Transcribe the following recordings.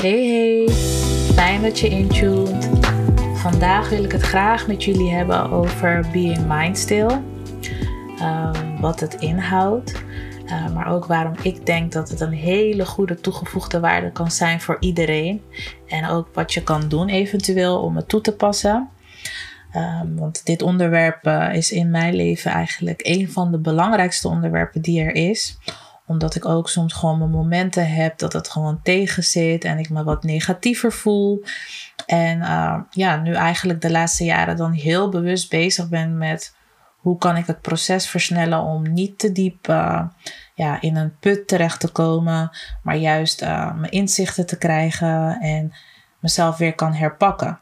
Hey hey, fijn dat je intuned. Vandaag wil ik het graag met jullie hebben over Being Mindstill. Uh, wat het inhoudt, uh, maar ook waarom ik denk dat het een hele goede toegevoegde waarde kan zijn voor iedereen. En ook wat je kan doen eventueel om het toe te passen. Um, want dit onderwerp uh, is in mijn leven eigenlijk een van de belangrijkste onderwerpen die er is omdat ik ook soms gewoon mijn momenten heb dat het gewoon tegen zit en ik me wat negatiever voel. En uh, ja, nu eigenlijk de laatste jaren dan heel bewust bezig ben met hoe kan ik het proces versnellen om niet te diep uh, ja, in een put terecht te komen, maar juist uh, mijn inzichten te krijgen en mezelf weer kan herpakken.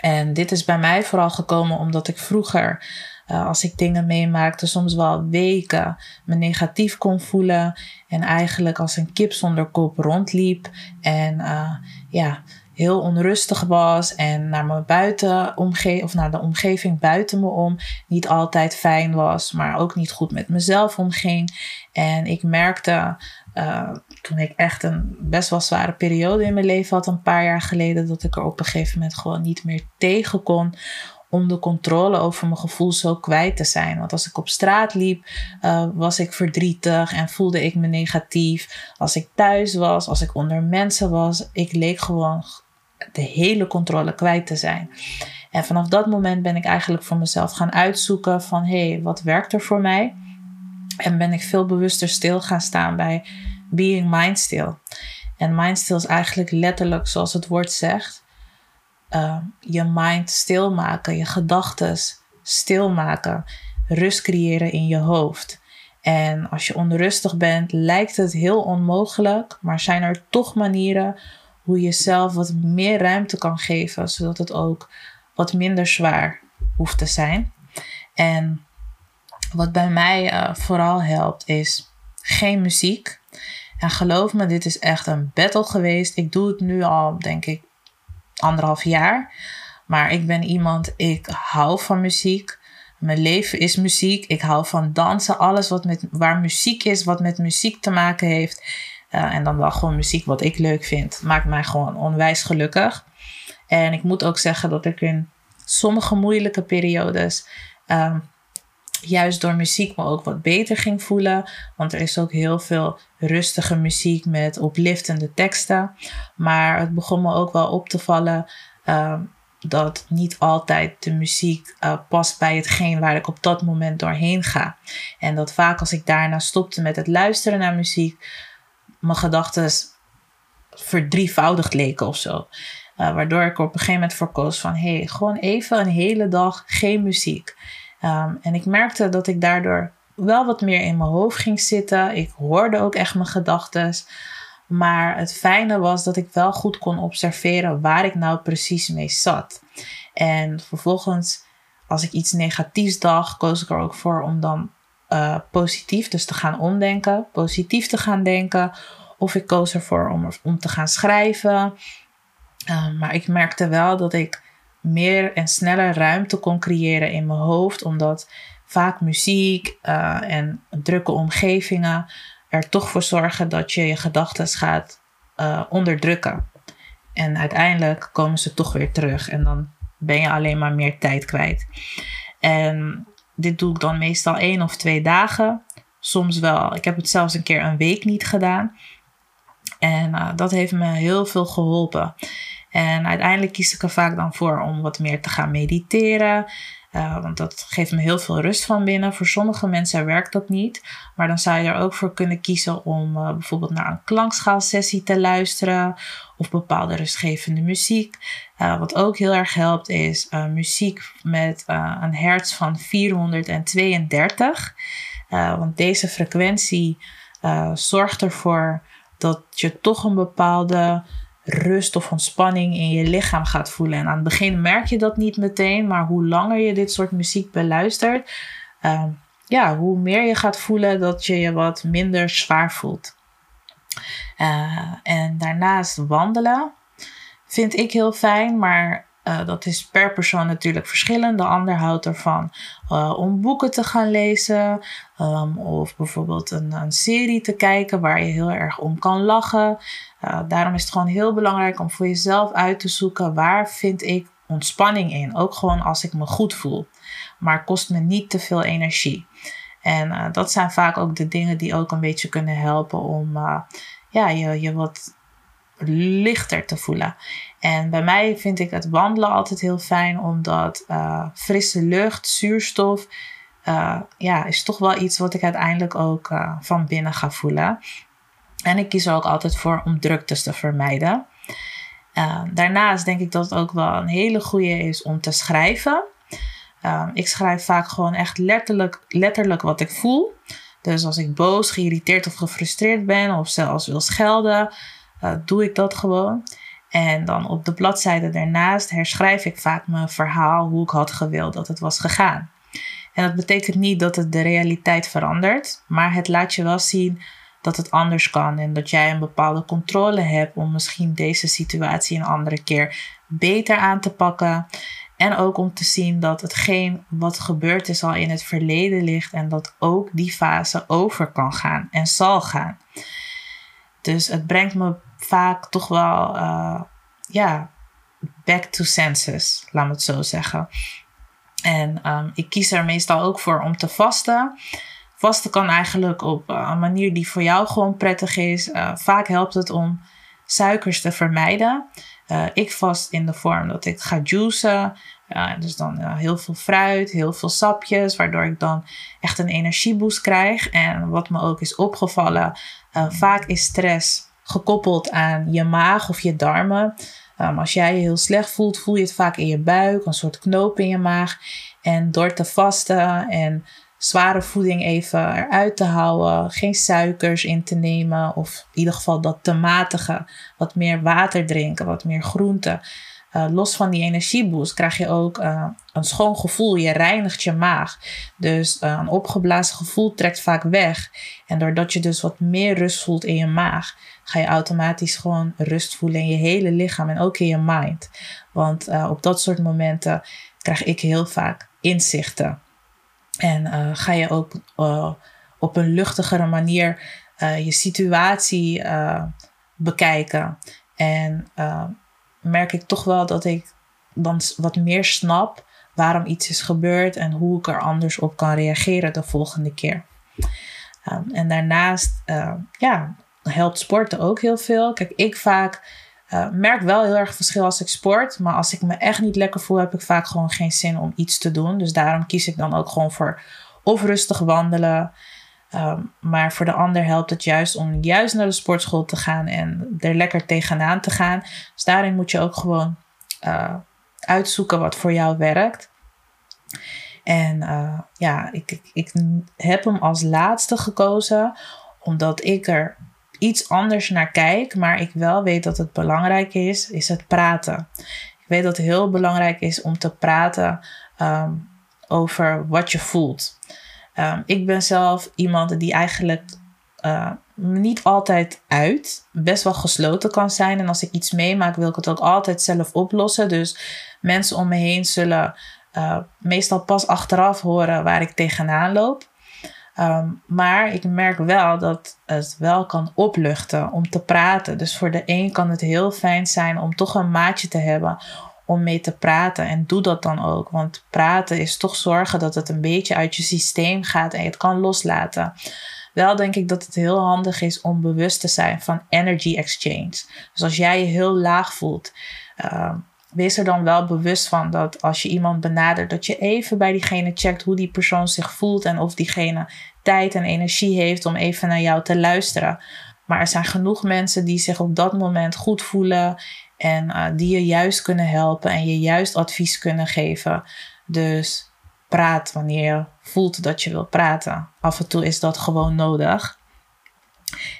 En dit is bij mij vooral gekomen omdat ik vroeger uh, als ik dingen meemaakte, soms wel weken me negatief kon voelen. En eigenlijk als een kip zonder kop rondliep. En uh, ja, heel onrustig was. En naar, mijn buiten omge of naar de omgeving buiten me om niet altijd fijn was. Maar ook niet goed met mezelf omging. En ik merkte uh, toen ik echt een best wel zware periode in mijn leven had, een paar jaar geleden, dat ik er op een gegeven moment gewoon niet meer tegen kon om de controle over mijn gevoel zo kwijt te zijn. Want als ik op straat liep, uh, was ik verdrietig en voelde ik me negatief. Als ik thuis was, als ik onder mensen was, ik leek gewoon de hele controle kwijt te zijn. En vanaf dat moment ben ik eigenlijk voor mezelf gaan uitzoeken van hé, hey, wat werkt er voor mij? En ben ik veel bewuster stil gaan staan bij being mindstill. En mindstill is eigenlijk letterlijk zoals het woord zegt uh, je mind stilmaken, je gedachten stilmaken, rust creëren in je hoofd. En als je onrustig bent, lijkt het heel onmogelijk, maar zijn er toch manieren hoe je jezelf wat meer ruimte kan geven, zodat het ook wat minder zwaar hoeft te zijn. En wat bij mij uh, vooral helpt is geen muziek. En geloof me, dit is echt een battle geweest. Ik doe het nu al, denk ik, anderhalf jaar. Maar ik ben iemand, ik hou van muziek. Mijn leven is muziek. Ik hou van dansen. Alles wat met, waar muziek is, wat met muziek te maken heeft. Uh, en dan wel gewoon muziek wat ik leuk vind. Maakt mij gewoon onwijs gelukkig. En ik moet ook zeggen dat ik in sommige moeilijke periodes. Uh, juist door muziek me ook wat beter ging voelen. Want er is ook heel veel rustige muziek met opliftende teksten. Maar het begon me ook wel op te vallen uh, dat niet altijd de muziek uh, past bij hetgeen waar ik op dat moment doorheen ga. En dat vaak als ik daarna stopte met het luisteren naar muziek, mijn gedachten verdrievoudigd leken of zo. Uh, waardoor ik op een gegeven moment voor koos van hé, hey, gewoon even een hele dag geen muziek. Um, en ik merkte dat ik daardoor wel wat meer in mijn hoofd ging zitten. Ik hoorde ook echt mijn gedachten. Maar het fijne was dat ik wel goed kon observeren waar ik nou precies mee zat. En vervolgens, als ik iets negatiefs dacht, koos ik er ook voor om dan uh, positief, dus te gaan omdenken, positief te gaan denken. Of ik koos ervoor om, om te gaan schrijven. Uh, maar ik merkte wel dat ik meer en sneller ruimte kon creëren in mijn hoofd, omdat vaak muziek uh, en drukke omgevingen er toch voor zorgen dat je je gedachten gaat uh, onderdrukken. En uiteindelijk komen ze toch weer terug en dan ben je alleen maar meer tijd kwijt. En dit doe ik dan meestal één of twee dagen. Soms wel. Ik heb het zelfs een keer een week niet gedaan. En uh, dat heeft me heel veel geholpen. En uiteindelijk kies ik er vaak dan voor om wat meer te gaan mediteren. Uh, want dat geeft me heel veel rust van binnen. Voor sommige mensen werkt dat niet. Maar dan zou je er ook voor kunnen kiezen om uh, bijvoorbeeld naar een klankschaalsessie te luisteren. Of bepaalde rustgevende muziek. Uh, wat ook heel erg helpt is muziek met een hertz van 432. want deze frequentie zorgt ervoor dat je toch een bepaalde rust of ontspanning in je lichaam gaat voelen. En aan het begin merk je dat niet meteen, maar hoe langer je dit soort muziek beluistert, uh, ja, hoe meer je gaat voelen dat je je wat minder zwaar voelt. Uh, en daarnaast wandelen vind ik heel fijn, maar Uh, dat is per persoon natuurlijk verschillend. De ander houdt ervan uh, om boeken te gaan lezen. Um, of bijvoorbeeld een, een, serie te kijken waar je heel erg om kan lachen. Uh, daarom is het gewoon heel belangrijk om voor jezelf uit te zoeken waar vind ik ontspanning in. Ook gewoon als ik me goed voel. Maar kost me niet te veel energie. En dat zijn vaak ook de dingen die ook een beetje kunnen helpen om ja, je, je wat lichter te voelen. En bij mij vind ik het wandelen altijd heel fijn, omdat uh, frisse lucht, zuurstof, uh, ja, is toch wel iets wat ik uiteindelijk ook uh, van binnen ga voelen. En ik kies er ook altijd voor om druktes te vermijden. daarnaast denk ik dat het ook wel een hele goede is om te schrijven. ik schrijf vaak gewoon echt letterlijk, letterlijk wat ik voel. Dus als ik boos, geïrriteerd of gefrustreerd ben, of zelfs wil schelden, uh, doe ik dat gewoon. En dan op de bladzijde daarnaast herschrijf ik vaak mijn verhaal hoe ik had gewild dat het was gegaan. En dat betekent niet dat het de realiteit verandert, maar het laat je wel zien dat het anders kan en dat jij een bepaalde controle hebt om misschien deze situatie een andere keer beter aan te pakken. En ook om te zien dat hetgeen wat gebeurd is al in het verleden ligt en dat ook die fase over kan gaan en zal gaan. Dus het brengt me vaak toch wel, uh, ja, back to senses, laat me het zo zeggen. En um, ik kies er meestal ook voor om te vasten. Vasten kan eigenlijk op een manier die voor jou gewoon prettig is. Uh, vaak helpt het om suikers te vermijden. Ik vast in de vorm dat ik ga juicen. Dus dan heel veel fruit, heel veel sapjes, waardoor ik dan echt een energieboost krijg. En wat me ook is opgevallen, vaak is stress gekoppeld aan je maag of je darmen. Um, als jij je heel slecht voelt, voel je het vaak in je buik, een soort knoop in je maag. En door te vasten en zware voeding even eruit te houden, geen suikers in te nemen, of in ieder geval dat te matigen, wat meer water drinken, wat meer groenten. Uh, los van die energieboost krijg je ook uh, een schoon gevoel. Je reinigt je maag. Dus uh, een opgeblazen gevoel trekt vaak weg. En doordat je dus wat meer rust voelt in je maag, ga je automatisch gewoon rust voelen in je hele lichaam en ook in je mind. Want op dat soort momenten krijg ik heel vaak inzichten. En ga je ook op een luchtigere manier je situatie bekijken. En merk ik toch wel dat ik dan wat meer snap waarom iets is gebeurd en hoe ik er anders op kan reageren de volgende keer. Um, en daarnaast uh, ja, helpt sporten ook heel veel. Kijk, ik vaak uh, merk wel heel erg verschil als ik sport. Maar als ik me echt niet lekker voel, heb ik vaak gewoon geen zin om iets te doen. Dus daarom kies ik dan ook gewoon voor of rustig wandelen. Um, maar voor de ander helpt het juist om juist naar de sportschool te gaan en er lekker tegenaan te gaan. Dus daarin moet je ook gewoon uh, uitzoeken wat voor jou werkt. En uh, ja, ik, ik, ik heb hem als laatste gekozen, omdat ik er iets anders naar kijk, maar ik wel weet dat het belangrijk is, is het praten. Ik weet dat het heel belangrijk is om te praten um, over wat je voelt. Um, ik ben zelf iemand die eigenlijk uh, niet altijd uit, best wel gesloten kan zijn. En als ik iets meemaak, wil ik het ook altijd zelf oplossen. Dus mensen om me heen zullen uh, meestal pas achteraf horen waar ik tegenaan loop. Um, maar ik merk wel dat het wel kan opluchten om te praten. Dus voor de een kan het heel fijn zijn om toch een maatje te hebben om mee te praten. En doe dat dan ook. Want praten is toch zorgen dat het een beetje uit je systeem gaat en je het kan loslaten. Wel denk ik dat het heel handig is om bewust te zijn van energy exchange. Dus als jij je heel laag voelt, uh, wees er dan wel bewust van dat als je iemand benadert, dat je even bij diegene checkt hoe die persoon zich voelt en of diegene tijd en energie heeft om even naar jou te luisteren. Maar er zijn genoeg mensen die zich op dat moment goed voelen en uh, die je juist kunnen helpen en je juist advies kunnen geven. Dus praat wanneer je voelt dat je wil praten. Af en toe is dat gewoon nodig.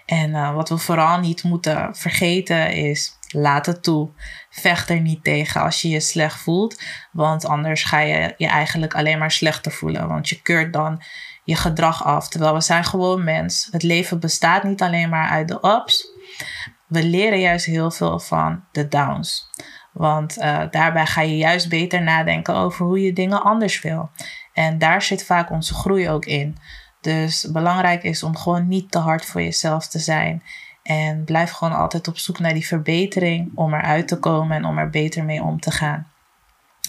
En uh, wat we vooral niet moeten vergeten is, laat het toe. Vecht er niet tegen als je je slecht voelt. Want anders ga je je eigenlijk alleen maar slechter voelen. Want je keurt dan je gedrag af. Terwijl we zijn gewoon mens. Het leven bestaat niet alleen maar uit de ups we leren juist heel veel van de downs. Want uh, daarbij ga je juist beter nadenken over hoe je dingen anders wil. En daar zit vaak onze groei ook in. Dus belangrijk is om gewoon niet te hard voor jezelf te zijn. En blijf gewoon altijd op zoek naar die verbetering om eruit te komen en om er beter mee om te gaan.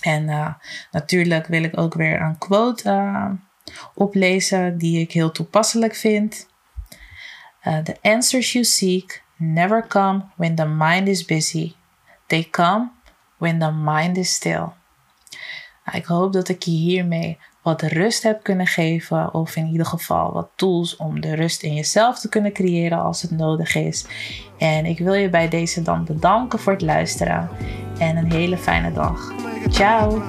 En uh, natuurlijk wil ik ook weer een quote uh, oplezen die ik heel toepasselijk vind. Uh, the answers you seek never come when the mind is busy. They come when the mind is still. Ik hoop dat ik je hiermee wat rust heb kunnen geven, of in ieder geval wat tools om de rust in jezelf te kunnen creëren als het nodig is. En ik wil je bij deze dan bedanken voor het luisteren en een hele fijne dag. Ciao!